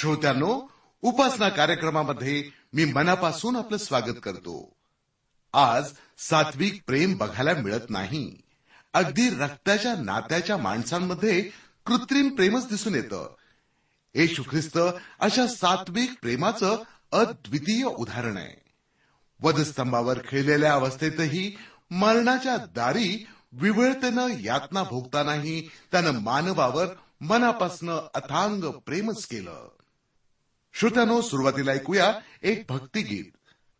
श्रोत्यांनो उपासना कार्यक्रमामध्ये मी मनापासून आपलं स्वागत करतो. आज सात्विक प्रेम बघायला मिळत नाही. अगदी रक्ताच्या नात्याच्या माणसांमध्ये कृत्रिम प्रेमच दिसून येतं. येशू ख्रिस्त अशा सात्विक प्रेमाचं अद्वितीय उदाहरण आहे. वधस्तंभावर खेळलेल्या अवस्थेतही मरणाच्या दारी विवळतेनं यातना भोगतानाही त्यानं मानवावर मनापासनं अथांग प्रेमच केलं. श्रोत्यानो सुरुवातीला ऐकूया एक भक्तिगीत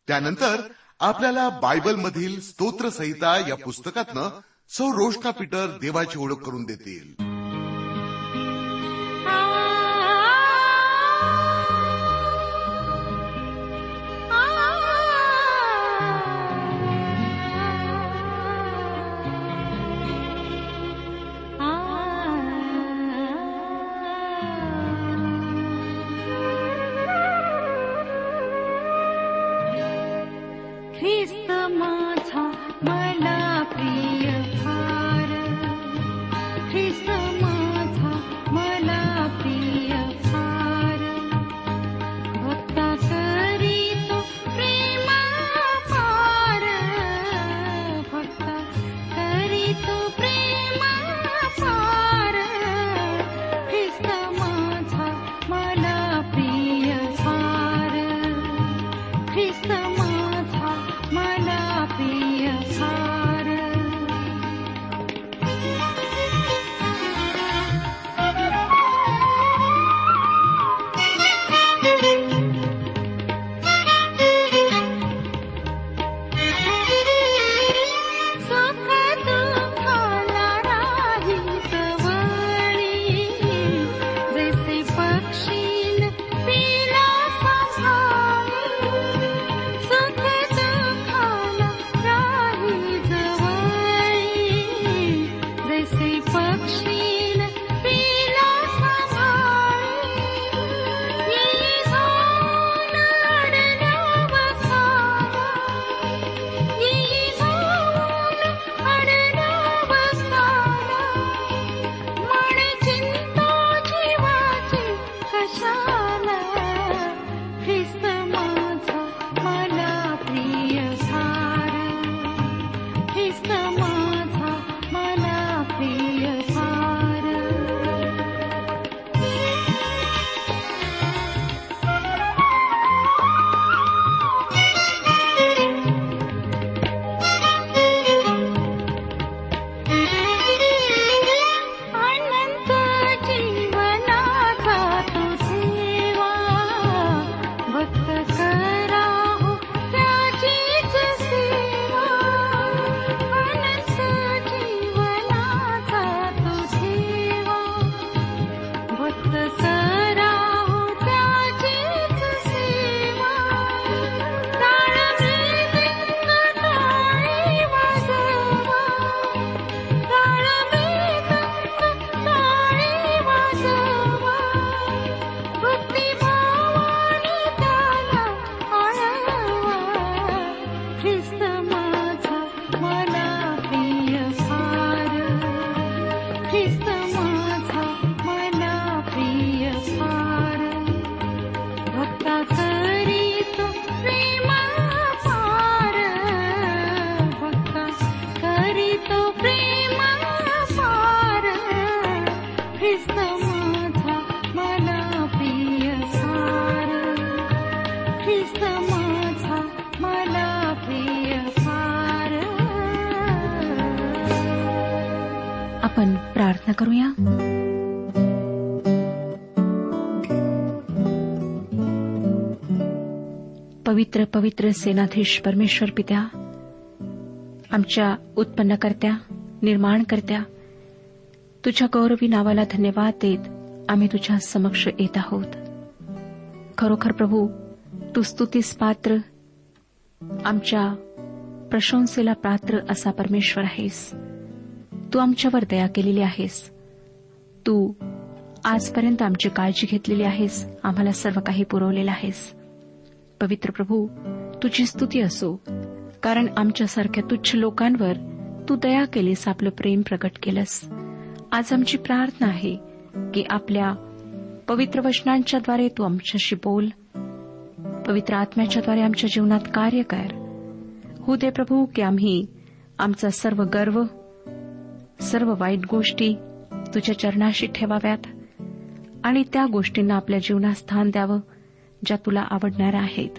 त्यानंतर आपल्याला बायबलमधील स्तोत्रसहिता या पुस्तकातनं सौ रोष्टा पीटर देवाची ओळख करून देतील. प्रिय पवित्र पवित्र सेनाधीश परमेश्वर पित्या आमच्या उत्पन्नकर्त्या निर्माणकर्त्या तुझ्या गौरवी नावाला धन्यवाद देत आम्ही तुझ्या समक्ष येत आहोत. खरोखर प्रभू तू स्तुतीस पात्र आमच्या प्रशंसेला पात्र असा परमेश्वर आहेस. तू आमच्यावर दया केलेली आहेस. तू आजपर्यंत आमची काळजी घेतलेली आहेस. आम्हाला सर्व काही पुरवलेलं आहेस. पवित्र प्रभू तुझी स्तुती असो कारण आमच्यासारख्या तुच्छ लोकांवर तू दया केलीस आपलं प्रेम प्रकट केलंस. आज आमची प्रार्थना आहे की आपल्या पवित्र वचनांच्याद्वारे तू आमच्याशी बोल. पवित्र आत्म्याच्याद्वारे आमच्या जीवनात कार्य कर. हो दे प्रभू की आम्ही आमचा सर्व गर्व सर्व वाईट गोष्टी तुझ्या चरणाशी ठेवाव्यात आणि त्या गोष्टींना आपल्या जीवनात स्थान द्यावं. ज्या तुला आवडणाऱ्या आहेत.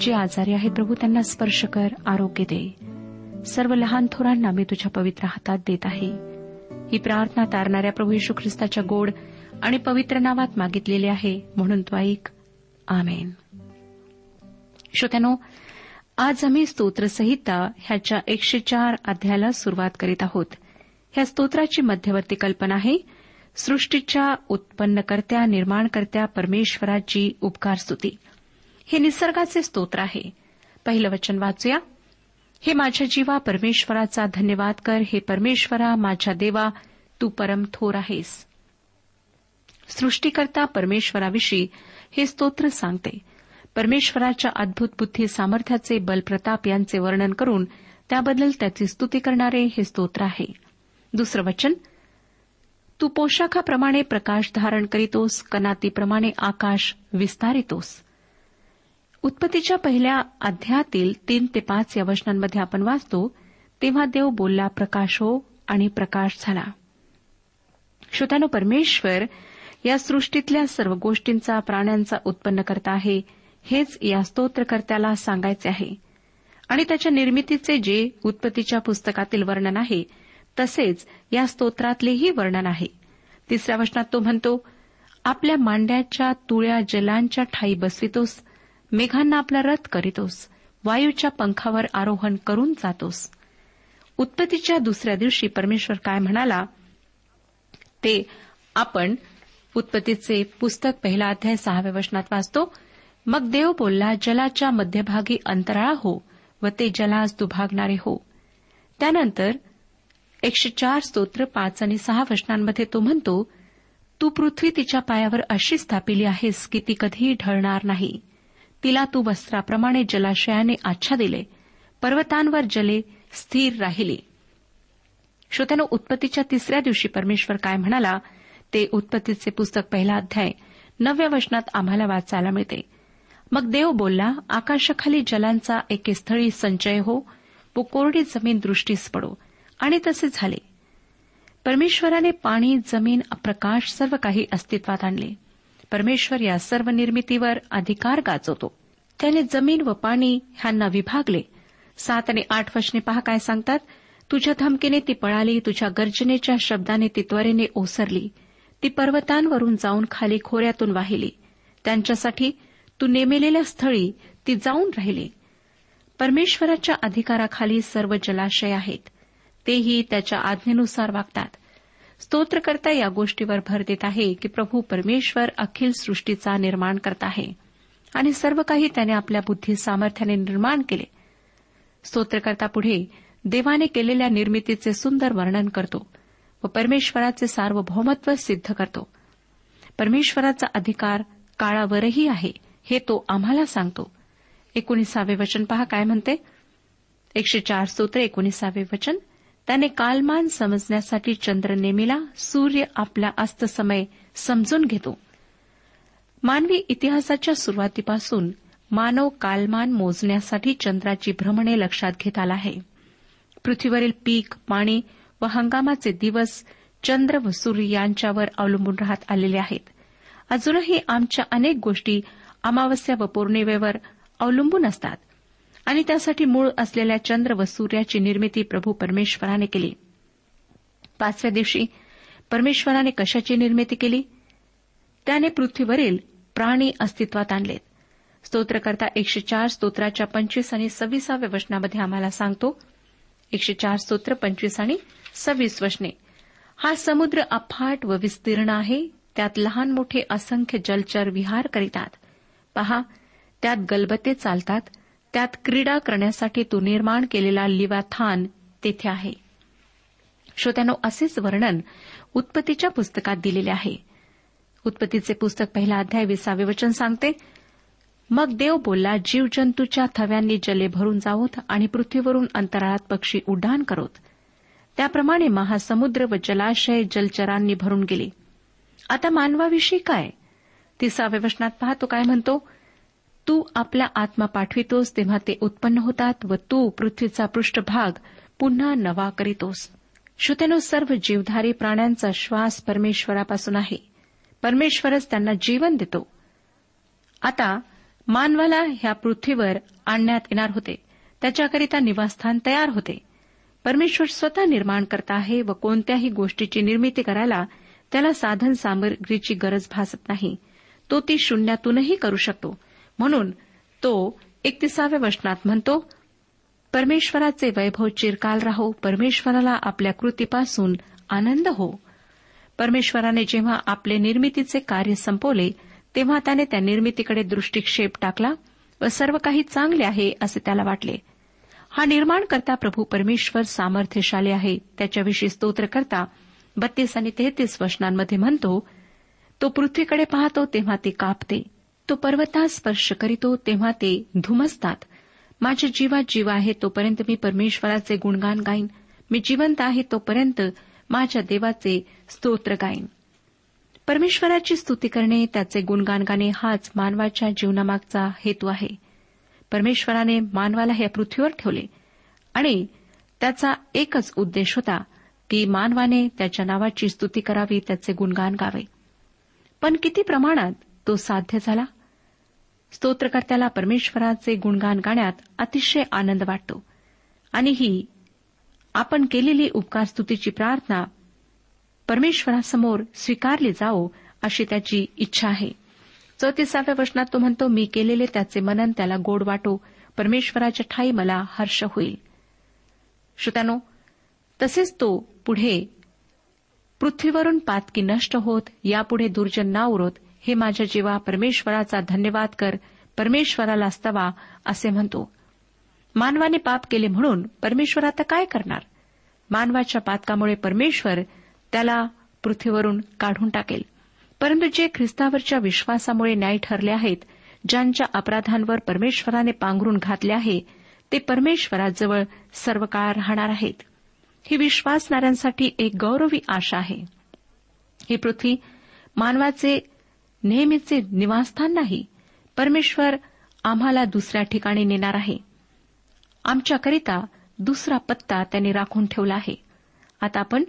जे आजारी आहेत प्रभू त्यांना स्पर्श कर आरोग्य दे. सर्व लहान थोरांना मी तुझ्या पवित्र हातात देत आहे. ही प्रार्थना तारणाऱ्या प्रभू येशू ख्रिस्ताच्या गोड आणि पवित्र नावात मागितलेली आहे म्हणून तो ऐक. आमेन. श्रोत्यानो आज आम्ही स्तोत्रसंहिता ह्याच्या एकशे चार अध्यायाला सुरुवात करीत आहोत. ह्या स्तोत्राची मध्यवर्ती कल्पना आहे सृष्टीच्या उत्पन्नकर्त्या निर्माणकर्त्या परमेश्वराची उपकार स्तुती. हे निसर्गाचे स्तोत्र आहे. पहिलं वचन वाचूया. हे माझ्या जीवा परमेश्वराचा धन्यवाद कर. हे परमेश्वरा माझ्या देवा तू परम थोर आहेस. सृष्टीकर्ता परमेश्वराविषयी हे स्तोत्र सांगते. परमेश्वराच्या अद्भुत बुद्धी सामर्थ्याचे बलप्रताप यांचे वर्णन करून त्याबद्दल त्याची स्तुती करणारे हे स्तोत्र आहे. दुसरं वचन. तू पोशाखाप्रमाणे प्रकाश धारण करीतोस कनातीप्रमाणे आकाश विस्तारितोस. उत्पत्तीच्या पहिल्या अध्यायातील तीन ते पाच या वचनांमध्ये आपण वाचतो तेव्हा देव बोलला प्रकाश हो आणि प्रकाश झाला. श्रोत्यानो परमेश्वर या सृष्टीतल्या सर्व गोष्टींचा प्राण्यांचा उत्पन्न करता आहे हेच या स्तोत्रकर्त्याला सांगायचे आहे. आणि त्याच्या निर्मितीचे जे उत्पत्तीच्या पुस्तकातील वर्णन आहे तसेच या स्तोत्रातलेही वर्णन आहे. तिसऱ्या वचनात तो म्हणतो आपल्या मांड्याच्या तुळ्या जलांच्या ठाई बसवितोस मेघांना आपला रथ करीतोस वायूच्या पंखावर आरोहण करून जातोस. उत्पत्तीच्या दुसऱ्या दिवशी परमेश्वर काय म्हणाला ते आपण उत्पत्तीचे पुस्तक पहिला अध्याय सहाव्या वचनात वाचतो मग देव बोलला जलाच्या मध्यभागी अंतराळा हो व ते जलास दुभागणारे हो. त्यानंतर एकशे चार स्तोत्र पाच आणि सहा वचनांमध्ये तो म्हणतो तू पृथ्वी तिच्या पायावर अशी स्थापिली आहेस की ती कधीही ढळणार नाही. तिला तू वस्त्राप्रमाणे जलाशयाने आच्छा दिले. पर्वतांवर जले स्थिर राहिली. श्रोत्यानं उत्पत्तीच्या तिसऱ्या दिवशी परमेश्वर काय म्हणाला ते उत्पत्तीचे पुस्तक पहिला अध्याय नवव्या वचनात आम्हाला वाचायला मिळते. मग देव बोलला आकाशाखाली जलांचा एके स्थळी संचय हो व कोरडी जमीन दृष्टीस पडो. आणि तसे झाले. परमेश्वराने पाणी जमीन प्रकाश सर्व काही अस्तित्वात आणले. परमेश्वर या सर्व निर्मितीवर अधिकार गाजवतो. त्याने जमीन व पाणी ह्यांना विभागले. सात आणि आठ वशने पहा काय सांगतात. तुझ्या धमकीने ती पळाली तुझ्या गर्जनेच्या शब्दाने ती त्वरेने ओसरली. ती पर्वतांवरून जाऊन खाली खोऱ्यातून वाहिली. त्यांच्यासाठी तू नेमेलेल्या स्थळी ती जाऊन राहिली. परमेश्वराच्या अधिकाराखाली सर्व जलाशय आहेत. तेही त्याच्या आज्ञेनुसार वागतात. स्तोत्रकर्ता या गोष्टीवर भर देत आहे की प्रभू परमेश्वर अखिल सृष्टीचा निर्माण करत आहे आणि सर्व काही त्याने आपल्या बुद्धी सामर्थ्याने निर्माण केले. स्तोत्रकर्ता पुढे देवाने केलेल्या निर्मितीचे सुंदर वर्णन करतो व परमेश्वराचे सार्वभौमत्व सिद्ध करतो. परमेश्वराचा अधिकार काळावरही आहे हे तो आम्हाला सांगतो. एकोणीसावे वचन पहा काय म्हणते? एकशे चार स्तोत्र एकोणीसावे वचन. त्याने कालमान समजण्यासाठी चंद्र नेमिला सूर्य आपला अस्तसमय समजून घेतो. मानवी इतिहासाच्या सुरुवातीपासून मानव कालमान मोजण्यासाठी चंद्राची भ्रमणे लक्षात घेत आला आहे. पृथ्वीवरील पीक पाणी व हंगामाचे दिवस चंद्र व सूर्य यांच्यावर अवलंबून राहत आलेले आहेत. अजूनही आमच्या अनेक गोष्टी अमावस्या व पौर्णिमेवर अवलंबून असतात. आणि त्यासाठी मूळ असलेल्या चंद्र व सूर्याची निर्मिती प्रभू परमेश्वराने केली. पाचव्या दिवशी परमेश्वराने कशाची निर्मिती केली? त्याने पृथ्वीवरील प्राणी अस्तित्वात आणलेत. स्तोत्रकर्ता एकशे चार स्तोत्राच्या पंचवीस आणि सव्वीसाव्या वचनामध्ये आम्हाला सांगतो एकशे चार स्तोत्र पंचवीस आणि सव्वीस वचने हा समुद्र अफाट व विस्तीर्ण आहे त्यात लहान मोठे असंख्य जलचर विहार करीतात. पहा त्यात गलबते चालतात त्यात क्रीडा करण्यासाठी तो निर्माण केलेला लिवाथान तेथे आहे. श्रोत्यानो असेच वर्णन उत्पत्तीच्या पुस्तकात दिलेले आहे. उत्पत्तीचे पुस्तक पहिला अध्याय विसावे वचन सांगते मग देव बोलला जीवजंतूच्या थव्यांनी जले भरून जावोत आणि पृथ्वीवरून अंतराळात पक्षी उड्डाण करोत. त्याप्रमाणे महासमुद्र व जलाशय जलचरांनी भरून गेले. आता मानवाविषयी काय? तिसाव्या वचनात पाहतो काय म्हणतो तू आपला आत्मा पाठवितोस तेव्हा ते उत्पन्न होतात व तू पृथ्वीचा पृष्ठभाग पुन्हा नवा करीतोस. श्रोत्यानो सर्व जीवधारी प्राण्यांचा श्वास परमेश्वरापासून आहे. परमेश्वरच त्यांना जीवन देतो. आता मानवाला ह्या पृथ्वीवर आणण्यात येणार होते. त्याच्याकरिता निवासस्थान तयार होते. परमेश्वर स्वतः निर्माण करता आहे व कोणत्याही गोष्टीची निर्मिती करायला त्याला साधन सामग्रीची गरज भासत नाही. तो ती शून्यातूनही करू शकतो. म्हणून तो एकतिसाव्या वचनात म्हणतो परमेश्वराचे वैभव चिरकाल राहो परमेश्वराला आपल्या कृतीपासून आनंद हो. परमेश्वराने जेव्हा आपले निर्मितीचे कार्य संपवले तेव्हा त्याने त्या निर्मितीकडे दृष्टिक्षेप टाकला व सर्व काही चांगले आहे असे त्याला वाटले. हा निर्माणकर्ता प्रभू परमेश्वर सामर्थ्यशाली आहे त्याच्याविषयी स्तोत्र करता बत्तीस आणि तेहतीस वचनांमध्ये म्हणतो तो पृथ्वीकडे पाहतो तेव्हा ते कापते. तो पर्वतास स्पर्श करीतो तेव्हा ते धुमसतात. माझ्या जीवात जीव आहे तोपर्यंत मी परमेश्वराचे गुणगान गाईन. मी जिवंत आहे तोपर्यंत माझ्या देवाचे स्तोत्र गाईन. परमेश्वराची स्तुती करणे त्याचे गुणगान गाणे हाच मानवाच्या जीवनामागचा हेतू आहे. परमेश्वराने मानवाला या पृथ्वीवर ठेवले. आणि त्याचा एकच उद्देश होता की मानवाने त्याच्या नावाची स्तुती करावी त्याचे गुणगान गावे. पण किती प्रमाणात तो साध्य झाला. स्तोत्रकर्त्याला परमेश्वराचे गुणगान गाण्यात अतिशय आनंद वाटतो. आणि ही आपण केलेली उपकार स्तुतीची प्रार्थना परमेश्वरासमोर स्वीकारली जावो अशी त्याची इच्छा आहे. चौतीसाव्या वचनात तो म्हणतो मी केलेले त्याचे मनन त्याला गोड वाटो. परमेश्वराच्या ठाई मला हर्ष होईल. श्रोत्यानो तसेच तो पुढे पृथ्वीवरून पातकी नष्ट होत यापुढे दुर्जन ना उरोत हे माझ्या जीवा परमेश्वराचा धन्यवाद कर परमेश्वराला स्तवा असे म्हणतो. मानवाने पाप केले म्हणून परमेश्वर आता काय करणार? मानवाच्या पातकामुळे परमेश्वर त्याला पृथ्वीवरून काढून टाकेल. परंतु जे ख्रिस्तावरच्या विश्वासामुळे न्याय ठरले आहेत ज्यांच्या अपराधांवर परमेश्वराने पांघरून घातले आहे ते परमेश्वराजवळ सर्व काळ राहणार आहेत. ही विश्वासणाऱ्यांसाठी एक गौरवी आशा आहे. ही पृथ्वी मानवाचे नेहमीचे निवासस्थान नाही. परमेश्वर आम्हाला दुसऱ्या ठिकाणी नेणार आहे. आमच्याकरिता दुसरा पत्ता त्यांनी राखून ठेवला आहे. आता आपण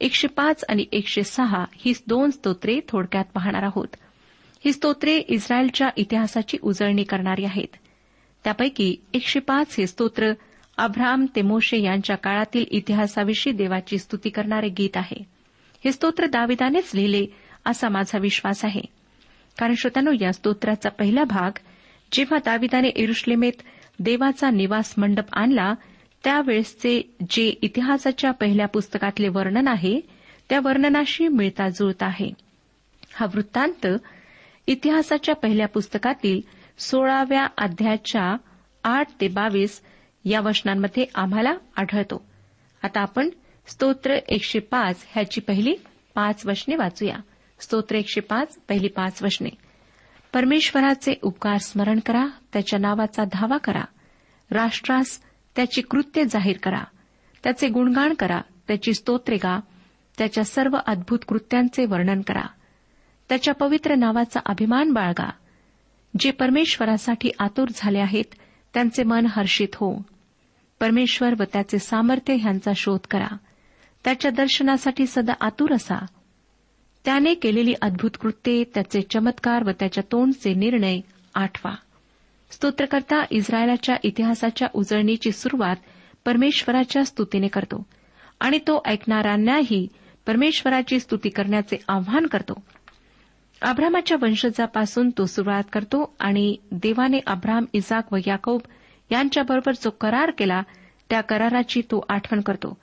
एकशे पाच आणि एकशे सहा ही दोन स्तोत्रे थोडक्यात पाहणार आहोत. ही स्तोत्रे इस्रायलच्या इतिहासाची उजळणी करणारी आहेत. त्यापैकी एकशे पाच हे स्तोत्र अब्राम ते मोशे यांच्या काळातील इतिहासाविषयी देवाची स्तुती करणारे गीत आहे. हे स्तोत्र दाविदानेच लिहिले असा माझा विश्वास आहे. कारण श्रोत्यानो या स्तोत्राचा पहिला भाग जेव्हा दाविदाने इरुश्लेमेत देवाचा निवास मंडप आणला त्यावेळेसचे जे इतिहासाच्या पहिल्या पुस्तकातले वर्णन आहे त्या वर्णनाशी मिळता जुळत आहे. हा वृत्तांत इतिहासाच्या पहिल्या पुस्तकातील सोळाव्या अध्यायाच्या आठ ते बावीस या वचनांमध्ये आम्हाला आढळतो. आता आपण स्तोत्र एकशे पाच ह्याची पहिली पाच वचने वाचूया. स्तोत्र एकशे पाच पहिली पाच वचने. परमेश्वराचे उपकार स्मरण करा त्याच्या नावाचा धावा करा. राष्ट्रास त्याची कृत्य जाहीर करा. त्याचे गुणगान करा त्याची स्तोत्रे गा त्याच्या सर्व अद्भुत कृत्यांचे वर्णन करा. त्याच्या पवित्र नावाचा अभिमान बाळगा. जे परमेश्वरासाठी आतुर झाले आहेत त्यांचे मन हर्षित हो. परमेश्वर व त्याचे सामर्थ्य ह्यांचा शोध करा. त्याच्या दर्शनासाठी सदा आतुर असा. त्याने केलेली अद्भुत कृत्ये त्याचे चमत्कार व त्याच्या तोंडचे निर्णय आठवा. स्तोत्रकर्ता इस्रायलाच्या इतिहासाच्या उजळणीची सुरुवात परमेश्वराच्या स्तुतीने करतो आणि तो ऐकणाऱ्यांनाही परमेश्वराची स्तुती करण्याचे आव्हान करतो. अब्रामाच्या वंशजापासून तो सुरुवात करतो आणि देवाने अब्राम इजाक व याकोब यांच्याबरोबर जो करार केला त्या कराराची तो आठवण करतो.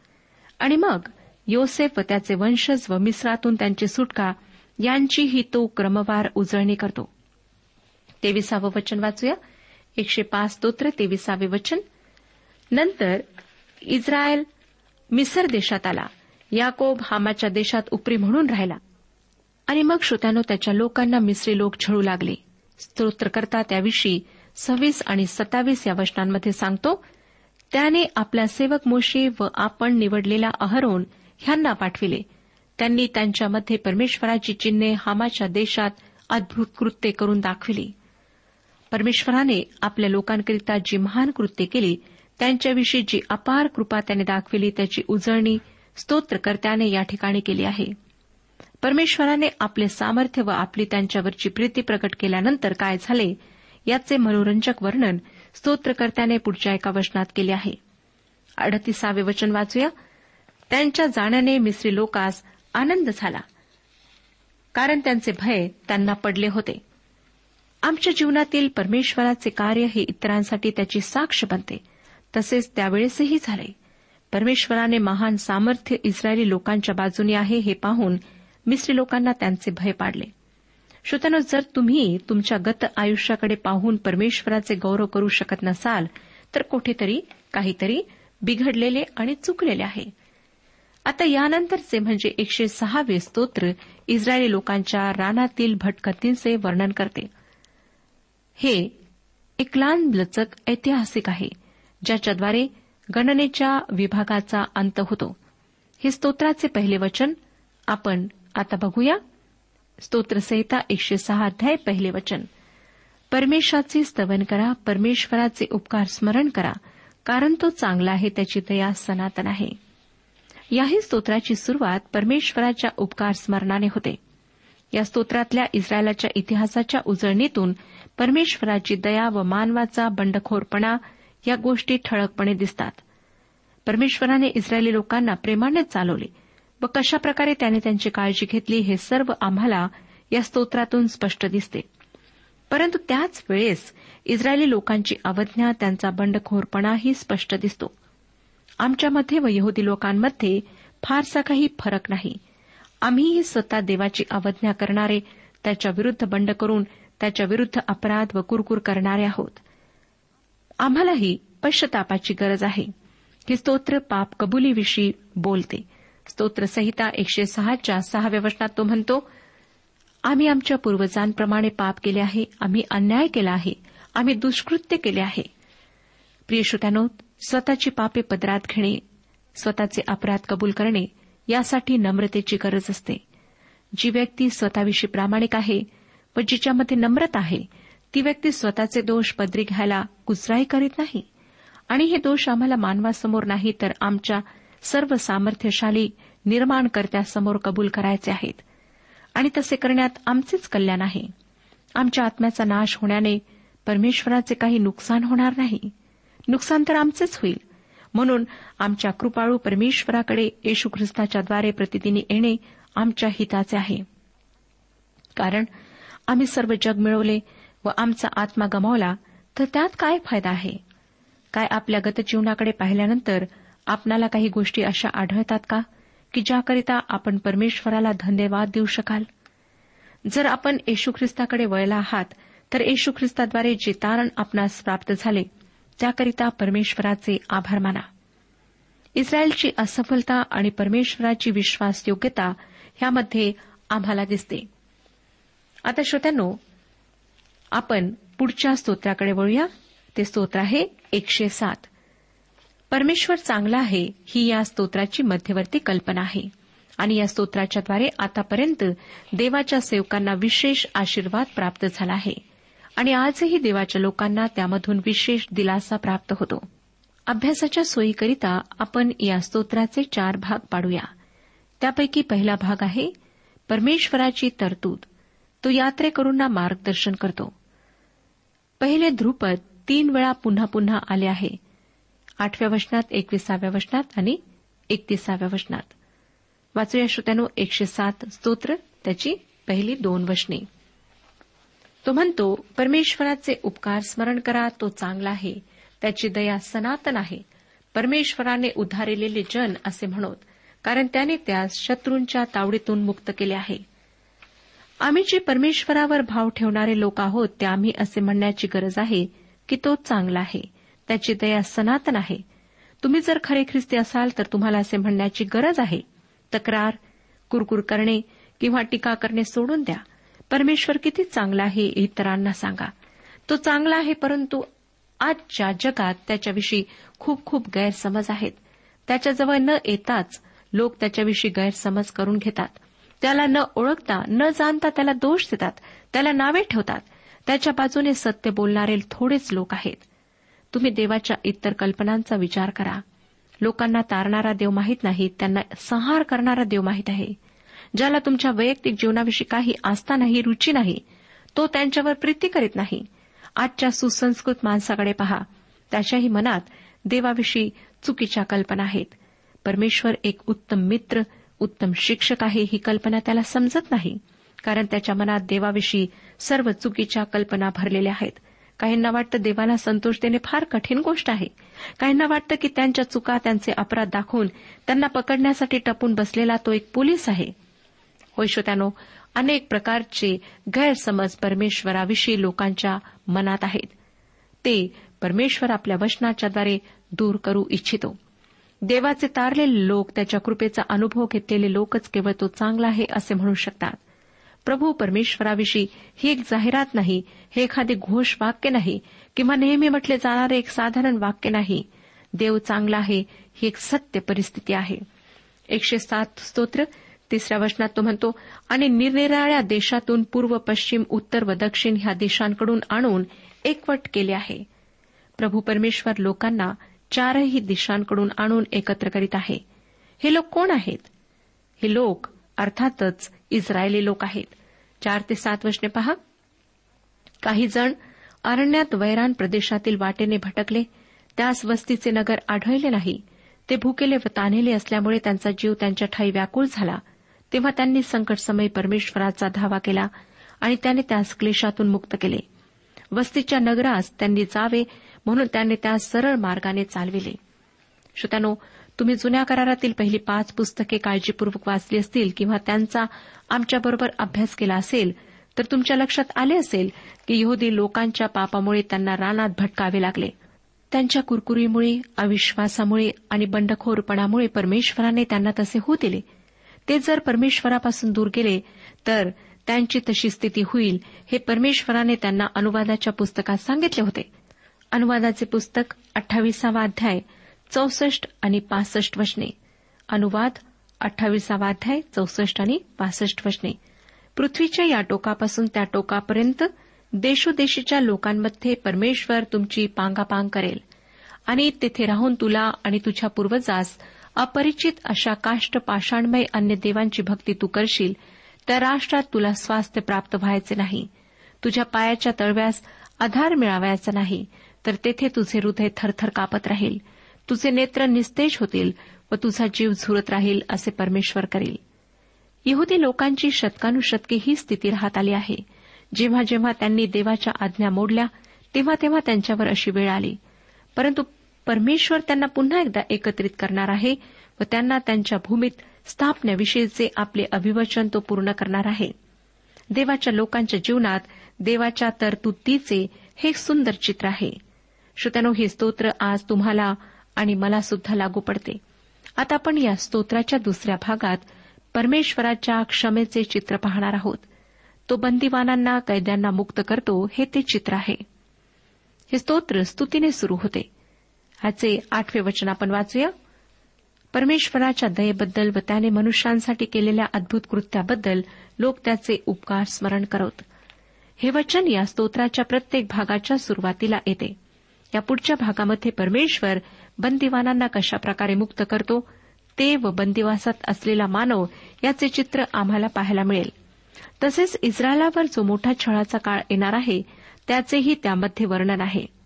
आणि मग योसेफ त्याचे वंशज व मिस्रातून त्यांची सुटका यांचीही तो क्रमवार उजळणी करतो. तेविसावं वचन वाचूया. एकशे पाच स्तोत्र तेविसावे वचन. नंतर इस्रायल मिसर देशात आला. याकोब हामाच्या देशात उपरी म्हणून राहिला. आणि मग श्रोत्यानो त्याच्या लोकांना मिसरी लोक छळू लागले. स्तोत्रकर्ता त्याविषयी सव्वीस आणि सत्तावीस या वचनांमध्ये सांगतो त्याने आपल्या सेवक मोशी व आपण निवडलेला अहरोन ह्यांना पाठविले. त्यांनी त्यांच्यामध्ये परमेश्वराची चिन्हे हामाच्या देशात अद्भुत कृत्ये करून दाखविली. परमेश्वराने आपल्या लोकांकरिता जी महान कृत्ये केली त्यांच्याविषयी जी अपार कृपा त्याने दाखविली त्याची उजळणी स्तोत्रकर्त्याने या ठिकाणी केली आहे. परमेश्वराने आपले सामर्थ्य व आपली त्यांच्यावरची प्रीती प्रकट केल्यानंतर काय झाले याचे मनोरंजक वर्णन स्तोत्रकर्त्याने पुढच्या एका वचनात केले आहे. अडतीसावे वचन वाचूया. त्यांच्या जाण्याने मिस्री लोकास आनंद झाला. कारण त्यांचे भय त्यांना पडले होते. आमच्या जीवनातील परमेश्वराचे कार्य हे इतरांसाठी त्याची साक्ष बनते. तसेच त्यावेळेसही झाले. परमेश्वराने महान सामर्थ्य इस्रायली लोकांच्या बाजूने आहे हे पाहून मिस्री लोकांना त्यांचे भय पाडले. श्रोत्यानो जर तुम्ही तुमच्या गत आयुष्याकडे पाहून परमेश्वराचे गौरव करू शकत नसाल तर कुठेतरी काहीतरी बिघडलेले आणि चुकलेले आहे. आता यानंतरचे म्हणजे एकशे सहावे स्तोत्र इस्रायली लोकांच्या रानातील भटकतींचे वर्णन करते. हे एक लहान लचक ऐतिहासिक आहे ज्याच्याद्वारे गणनेच्या विभागाचा अंत होतो. हे स्तोत्राचे पहिले वचन आपण आता बघूया. स्तोत्रसंहिता एकशे सहा अध्याय पहिले वचन. परमेश्वराचे स्तवन करा परमेश्वराचे उपकार स्मरण करा कारण तो चांगला आहे त्याची दया सनातन आहे. याही स्तोत्राची सुरुवात परमेश्वराच्या उपकार स्मरणाने होते. या स्तोत्रातल्या इस्रायलाच्या इतिहासाच्या उजळणीतून परमेश्वराची दया व मानवाचा बंडखोरपणा या गोष्टी ठळकपणे दिसतात. परमेश्वराने इस्रायली लोकांना प्रेमाने चालवले व कशाप्रकारे त्याने त्यांची काळजी घेतली हे सर्व आम्हाला या स्तोत्रातून स्पष्ट दिसते. परंतु त्याच वेळेस इस्रायली लोकांची अवज्ञा त्यांचा बंडखोरपणाही स्पष्ट दिसतो. आमच्यामध्ये व यहुदी लोकांमध्ये फारसा काही फरक नाही. आम्हीही स्वतः देवाची अवज्ञा करणारे त्याच्या विरुद्ध बंड करून त्याच्या विरुद्ध अपराध व कुरकुर करणारे आहोत. आम्हालाही पश्चतापाची गरज आहे. हे स्तोत्र पाप कबुलीविषयी बोलते. स्तोत्रसहिता एकशे सहाच्या सहाव्या वचनात तो म्हणतो आम्ही आमच्या पूर्वजांप्रमाणे पाप केले आहे आम्ही अन्याय केला आहे आम्ही दुष्कृत्य केले आहे. प्रिय श्रोत्यानो स्वतःची पापे पदरात घेणे स्वतःचे अपराध कबूल करणे यासाठी नम्रतेची गरज असते. जी व्यक्ती स्वतःविषयी प्रामाणिक आहे व जिच्यामध्ये नम्रता आहे ती व्यक्ती स्वतःचे दोष पदरी घ्यायला गुजराही करीत नाही. आणि हे दोष आम्हाला मानवासमोर नाही तर आमच्या सर्व सामर्थ्यशाली निर्माणकर्त्यासमोर कबूल करायचे आहेत. आणि तसे करण्यात आमचेच कल्याण आहे. आमच्या आत्म्याचा नाश होण्याने परमेश्वराचे काही नुकसान होणार नाही. नुकसान तर आमचेच होईल. म्हणून आमच्या कृपाळू परमेश्वराकडे येशू ख्रिस्ताच्याद्वारे प्रतिदिनी येणे आमच्या हिताचे आहे. कारण आम्ही सर्व जग मिळवले व आमचा आत्मा गमावला तर त्यात काय फायदा आहे? काय आपल्या गतजीवनाकडे पाहिल्यानंतर आपणाला काही गोष्टी अशा आढळतात का की ज्याकरिता आपण परमेश्वराला धन्यवाद देऊ शकाल? जर आपण येशू ख्रिस्ताकडे वळला आहात तर येशू ख्रिस्ताद्वारे जे तारण आपणास प्राप्त झाले त्याकरिता परमेश्वराचे आभार माना. इस्रायलची असफलता आणि परमेश्वराची विश्वासयोग्यता ह्यामध्ये आम्हाला दिसते. आता श्रोत्यांनो आपण पुढच्या स्तोत्राकडे वळूया. ते स्तोत्र आहे एकशे सात. परमेश्वर चांगला आहे ही या स्तोत्राची मध्यवर्ती कल्पना आहे. आणि या स्तोत्राच्याद्वारे आतापर्यंत देवाच्या सेवकांना विशेष आशीर्वाद प्राप्त झाला आहे. आणि आजही देवाच्या लोकांना त्यामधून विशेष दिलासा प्राप्त होतो. अभ्यासाच्या सोयीकरिता आपण या स्तोत्राचे चार भाग पाडूया. त्यापैकी पहिला भाग आहे परमेश्वराची तरतूद. तो यात्रेकरूंना मार्गदर्शन करतो. पहिले ध्रुपद तीन वेळा पुन्हा पुन्हा आले आहे. आठव्या वचनात एकविसाव्या वचनात आणि एकतीसाव्या वचनात. वाचूया श्रोत्यानो एकशे सात स्तोत्र त्याची पहिली दोन वचने. तो म्हणतो परमेश्वराचे उपकार स्मरण करा तो चांगला आहे. त्याची दया सनातन आहे. परमेश्वराने उद्धारलेले जन असे म्हणत कारण त्याने त्यास शत्रूंच्या तावडीतून मुक्त केले आहे. आम्ही जे परमेश्वरावर भाव ठेवणारे लोक आहोत ते आम्ही असे म्हणण्याची गरज आहे की तो चांगला आहे. त्याची दया सनातन आहे. तुम्ही जर खरे ख्रिस्ती असाल तर तुम्हाला असे म्हणण्याची गरज आहे. तक्रार कुरकुर करणे किंवा टीका करणे सोडून द्या. परमेश्वर किती चांगला आहे इतरांना सांगा. तो चांगला आहे परंतु आजच्या जगात त्याच्याविषयी खूप खूप गैरसमज आहेत. त्याच्याजवळ न येताच लोक त्याच्याविषयी गैरसमज करून घेतात. त्याला न ओळखता न जाणता त्याला दोष देतात. त्याला नावे ठेवतात. त्याच्या बाजूने सत्य बोलणारे थोडेच लोक आहेत. तुम्ही देवाच्या इतर कल्पनांचा विचार करा. लोकांना तारणारा देव माहीत नाही त्यांना संहार करणारा देव माहीत आहे. ज्याला तुमच्या वैयक्तिक जीवनाविषयी काही आस्था नाही रुची नाही तो त्यांच्यावर प्रीती करीत नाही. आजच्या सुसंस्कृत माणसाकडे पहा. त्याच्याही मनात देवाविषयी चुकीच्या कल्पना आहेत. परमेश्वर एक उत्तम मित्र उत्तम शिक्षक आहे ही कल्पना त्याला समजत नाही. कारण त्याच्या मनात देवाविषयी सर्व चुकीच्या कल्पना भरलेल्या आहेत. काहींना वाटतं देवाला संतोष देणे फार कठीण गोष्ट आहे. काहींना वाटतं की त्यांच्या चुका त्यांचे अपराध दाखवून त्यांना पकडण्यासाठी टपून बसलेला तो एक पोलीस आहे. होय श्रोत्यानो अनेक प्रकारचे गैरसमज परमेश्वराविषयी लोकांच्या मनात आहेत. ते परमेश्वर आपल्या वचनाच्याद्वारे दूर करू इच्छितो. देवाचे तारलेले लोक त्याच्या कृपेचा अनुभव घेतलेले लोकच केवळ तो चांगला आहे असे म्हणू शकतात. प्रभू परमेश्वराविषयी ही एक जाहिरात नाही हे एखादे घोष वाक्य नाही किंवा नेहमी म्हटले जाणारे एक साधारण वाक्य नाही. देव चांगला आहे ही एक सत्य परिस्थिती आहे. एकशे सात स्तोत्र तिसऱ्या वचनात तो म्हणतो आणि निरनिराळ्या देशातून पूर्व पश्चिम उत्तर व दक्षिण ह्या देशांकडून आणून एकवट केले आहे. प्रभू परमेश्वर लोकांना चारही दिशांकडून आणून एकत्र करीत आहे. हे लोक कोण आहेत? हे लोक अर्थातच इस्रायली लोक आहेत. चार ते सात वचने पहा. काही जण अरण्यात वैरान प्रदेशातील वाटेने भटकले. त्यास वस्तीचे नगर आढळले नाही. ते भुकेले व तानेले असल्यामुळे त्यांचा जीव त्यांच्या ठाई व्याकुळ झाला. तेव्हा त्यांनी संकटसमयी परमेश्वराचा धावा केला आणि त्याने त्यास क्लेशातून मुक्त केले. वस्तीच्या नगरास त्यांनी जावे म्हणून त्याने त्यास सरळ मार्गाने चालविले. श्रोत्यानो तुम्ही जुन्या करारातील पहिली पाच पुस्तके काळजीपूर्वक वाचली असतील किंवा त्यांचा आमच्याबरोबर अभ्यास केला असेल तर तुमच्या लक्षात आले असेल की यहुदी लोकांच्या पापामुळे त्यांना रानात भटकावे लागले. त्यांच्या कुरकुरीमुळे अविश्वासामुळे आणि बंडखोरपणामुळे परमेश्वराने त्यांना तसे होऊ दिले. ते जर परमेश्वरापासून दूर गेले तर त्यांची तशी स्थिती होईल हे परमेश्वराने त्यांना अनुवादाच्या पुस्तकात सांगितले होते. अनुवादाचे पुस्तक अठ्ठावीसावा अध्याय चौसष्ट आणि पासष्ट वचने. अनुवाद अठ्ठावीसावा अध्याय चौसष्ट आणि पासष्ट वचने. पृथ्वीच्या या टोकापासून त्या टोकापर्यंत देशोदेशीच्या लोकांमध्ये परमेश्वर तुमची पांगापांग करेल. आणि तेथे राहून तुला आणि तुझ्या पूर्वजास अपरिचित अशा काष्ट पाषाणमय अन्य देवांची भक्ती तू करशील त्या राष्ट्रात तुला स्वास्थ्य प्राप्त व्हायचे नाही. तुझ्या पायाच्या तळव्यास आधार मिळावायचा नाही तर तेथे तुझे हृदय थरथर कापत राहील. तुझे नेत्र निस्तेज होतील व तुझा जीव झुरत राहील असे परमेश्वर करील. यहुदी लोकांची शतकानुशतके ही स्थिती राहत आली आहे. जेव्हा जेव्हा त्यांनी देवाच्या आज्ञा मोडल्या तेव्हा तेव्हा त्यांच्यावर अशी वेळ आली. परंतु परमेश्वर त्यांना पुन्हा एकदा एकत्रित करणार आहे व त्यांना त्यांच्या भूमीत स्थापण्याविषयीचे आपले अभिवचन तो पूर्ण करणार आहे. देवाच्या लोकांच्या जीवनात देवाच्या तरतुदीचे हे सुंदर चित्र आहे. श्रोत्यानो हे स्तोत्र आज तुम्हाला आणि मला सुद्धा लागू पडते. आता आपण या स्तोत्राच्या दुसऱ्या भागात परमेश्वराच्या क्षमेचे चित्र पाहणार आहोत. तो बंदीवानांना कैद्यांना मुक्त करतो हे ते चित्र आहे. हे स्तोत्र स्तुतीने सुरू होते. ह्याचे आठवे वचन आपण वाचूया. परमेश्वराच्या दयेबद्दल व त्याने मनुष्यांसाठी केलेल्या अद्भुत कृत्याबद्दल लोक त्याचे उपकार स्मरण करत. हे वचन या स्तोत्राच्या प्रत्येक भागाच्या सुरुवातीला येते. या पुढच्या भागामध्ये परमेश्वर बंदिवानांना कशाप्रकारे मुक्त करतो ते व बंदिवासात असलेला मानव याचे चित्र आम्हाला पाहायला मिळेल. तसेच इस्रायलावर जो मोठा छळाचा काळ येणार आहे त्याचेही त्यामध्ये वर्णन आहे.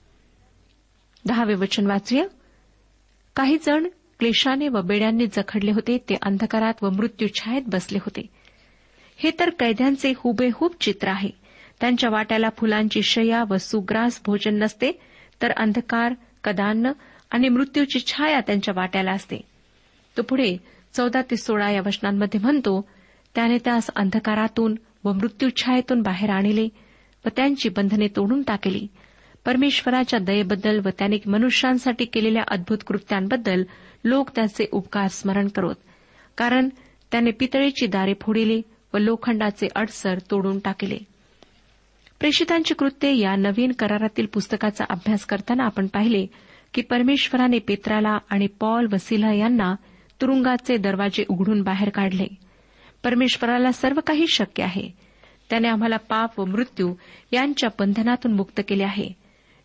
दहावे वचन वाचूया. काही जण क्लेशाने व बेड्यांनी जखडले होते ते अंधकारात व मृत्यूछायेत बसले होते. हे तर कैद्यांचे हुबेहूब चित्र आहे. त्यांच्या वाट्याला फुलांची शया व सुग्रास भोजन नसते तर अंधकार कदान्न आणि मृत्यूची छाया त्यांच्या वाट्याला असते. तो पुढे चौदा ते सोळा या वचनांमध्ये म्हणतो त्याने त्यास अंधकारातून व मृत्यूछायेतून बाहेर आणले व त्यांची बंधने तोडून टाकली. परमेश्वराच्या दयेबद्दल व त्याने मनुष्यांसाठी केलेल्या अद्भुत कृत्यांबद्दल लोक त्याचे उपकार स्मरण करत. कारण त्याने पितळेची दारे फोडिली व लोखंडाचे अडसर तोडून टाकले. प्रेषितांची कृत्ये या नवीन करारातील पुस्तकाचा अभ्यास करताना आपण पाहिले की परमेश्वराने पेत्राला आणि पॉल व सिला यांना तुरुंगाचे दरवाजे उघडून बाहेर काढले. परमेश्वराला सर्व काही शक्य आहे. त्याने आम्हाला पाप व मृत्यू यांच्या बंधनातून मुक्त केले आहे.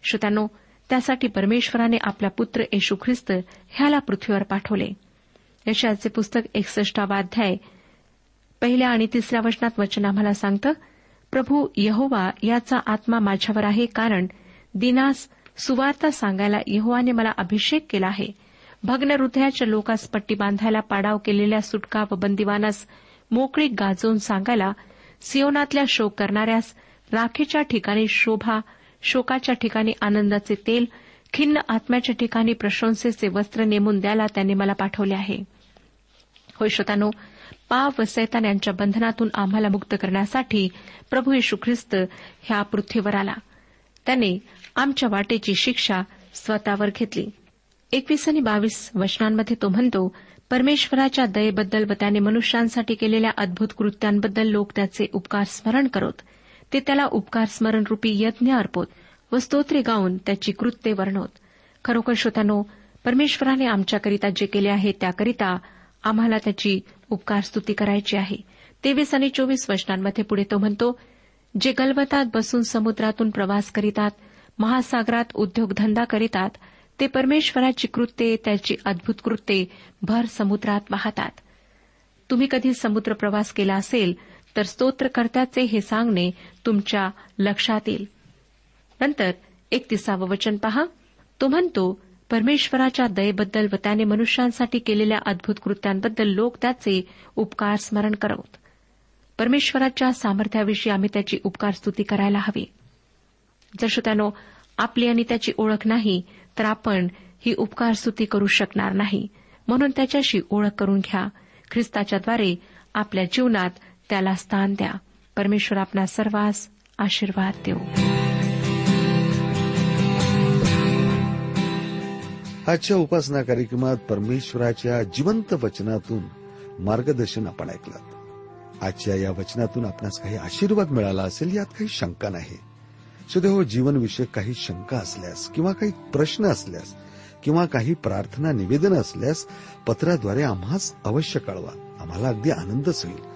श्रोत्यानो त्यासाठी परमेश्वराने आपला पुत्र येशू ख्रिस्त ह्याला पृथ्वीवर पाठवले. यशाचे पुस्तक एकसष्टावा अध्याय पहिल्या आणि तिसऱ्या वचनात वचन आम्हाला सांगतं प्रभू यहोवा याचा आत्मा माझ्यावर आहे कारण दिनास सुवार्ता सांगायला यहोवाने मला अभिषेक केला आहे. भग्न हृदयाच्या लोकास पट्टी बांधायला पाडाव केलेल्या सुटका व बंदिवानास मोकळी गाजवून सांगायला सियोनातल्या शोक करणाऱ्यास राखेच्या ठिकाणी शोभा शोकाच्या ठिकाणी आनंदाचे तेल खिन्न आत्म्याच्या ठिकाणी प्रशंसेचे वस्त्र नेमून द्यायला त्याने मला पाठवले आहे. होय श्रोतानो पाप व सैतान यांच्या बंधनातून आम्हाला मुक्त करण्यासाठी प्रभू येशू ख्रिस्त ह्या पृथ्वीवर आला. त्याने आमच्या वाटेची शिक्षा स्वतःवर घेतली. एकवीस आणि बावीस वचनांमध्ये तो म्हणतो परमेश्वराच्या दयेबद्दल व त्याने मनुष्यांसाठी केलेल्या अद्भुत कृत्यांबद्दल लोक त्याचे उपकार स्मरण करत. ते त्याला उपकार स्मरणरूपी यज्ञ अर्पोत व स्तोत्रे गाऊन त्याची कृत्ये वर्णवत. खरोखर श्रोतानो परमेश्वराने आमच्याकरिता जे केले आहे त्याकरिता आम्हाला त्याची उपकार स्तुती करायची आहे. तेवीस आणि चोवीस वचनांमध्ये पुढे तो म्हणतो जे गलबतात बसून समुद्रातून प्रवास करीतात महासागरात उद्योगधंदा करीतात ते परमेश्वराची कृत्ये त्याची अद्भुत कृत्ये भर समुद्रात वाहतात. तुम्ही कधी समुद्र प्रवास केला असेल तर स्तोत्रकर्त्याचे हे सांगणे तुमच्या लक्षात येईल नंतर एकतिसावं वचन पहा. तो म्हणतो परमेश्वराच्या दयेबद्दल व त्याने मनुष्यांसाठी केलेल्या अद्भुत कृत्यांबद्दल लोक त्याचे उपकार स्मरण करवत. परमेश्वराच्या सामर्थ्याविषयी आम्ही त्याची उपकार स्तुती करायला हवी. जर श्रोत्यानो आपली आणि त्याची ओळख नाही तर आपण ही उपकार स्तुती करू शकणार नाही. म्हणून त्याच्याशी ओळख करून घ्या. ख्रिस्ताच्याद्वारे आपल्या जीवनात त्याला स्थान द्या. परमेश्वर आपला सर्वांस आशीर्वाद देऊ. आजच्या उपासना कार्यक्रमात परमेश्वराच्या जिवंत वचनातून मार्गदर्शन आपण ऐकलं. आजच्या या वचनातून आपणास काही आशीर्वाद मिळाला असेल यात काही शंका नाही. सुदैव जीवनविषयक काही शंका असल्यास किंवा काही प्रश्न असल्यास किंवा काही प्रार्थना निवेदन असल्यास पत्राद्वारे आम्हास अवश्य कळवा. आम्हाला अगदी आनंदच होईल.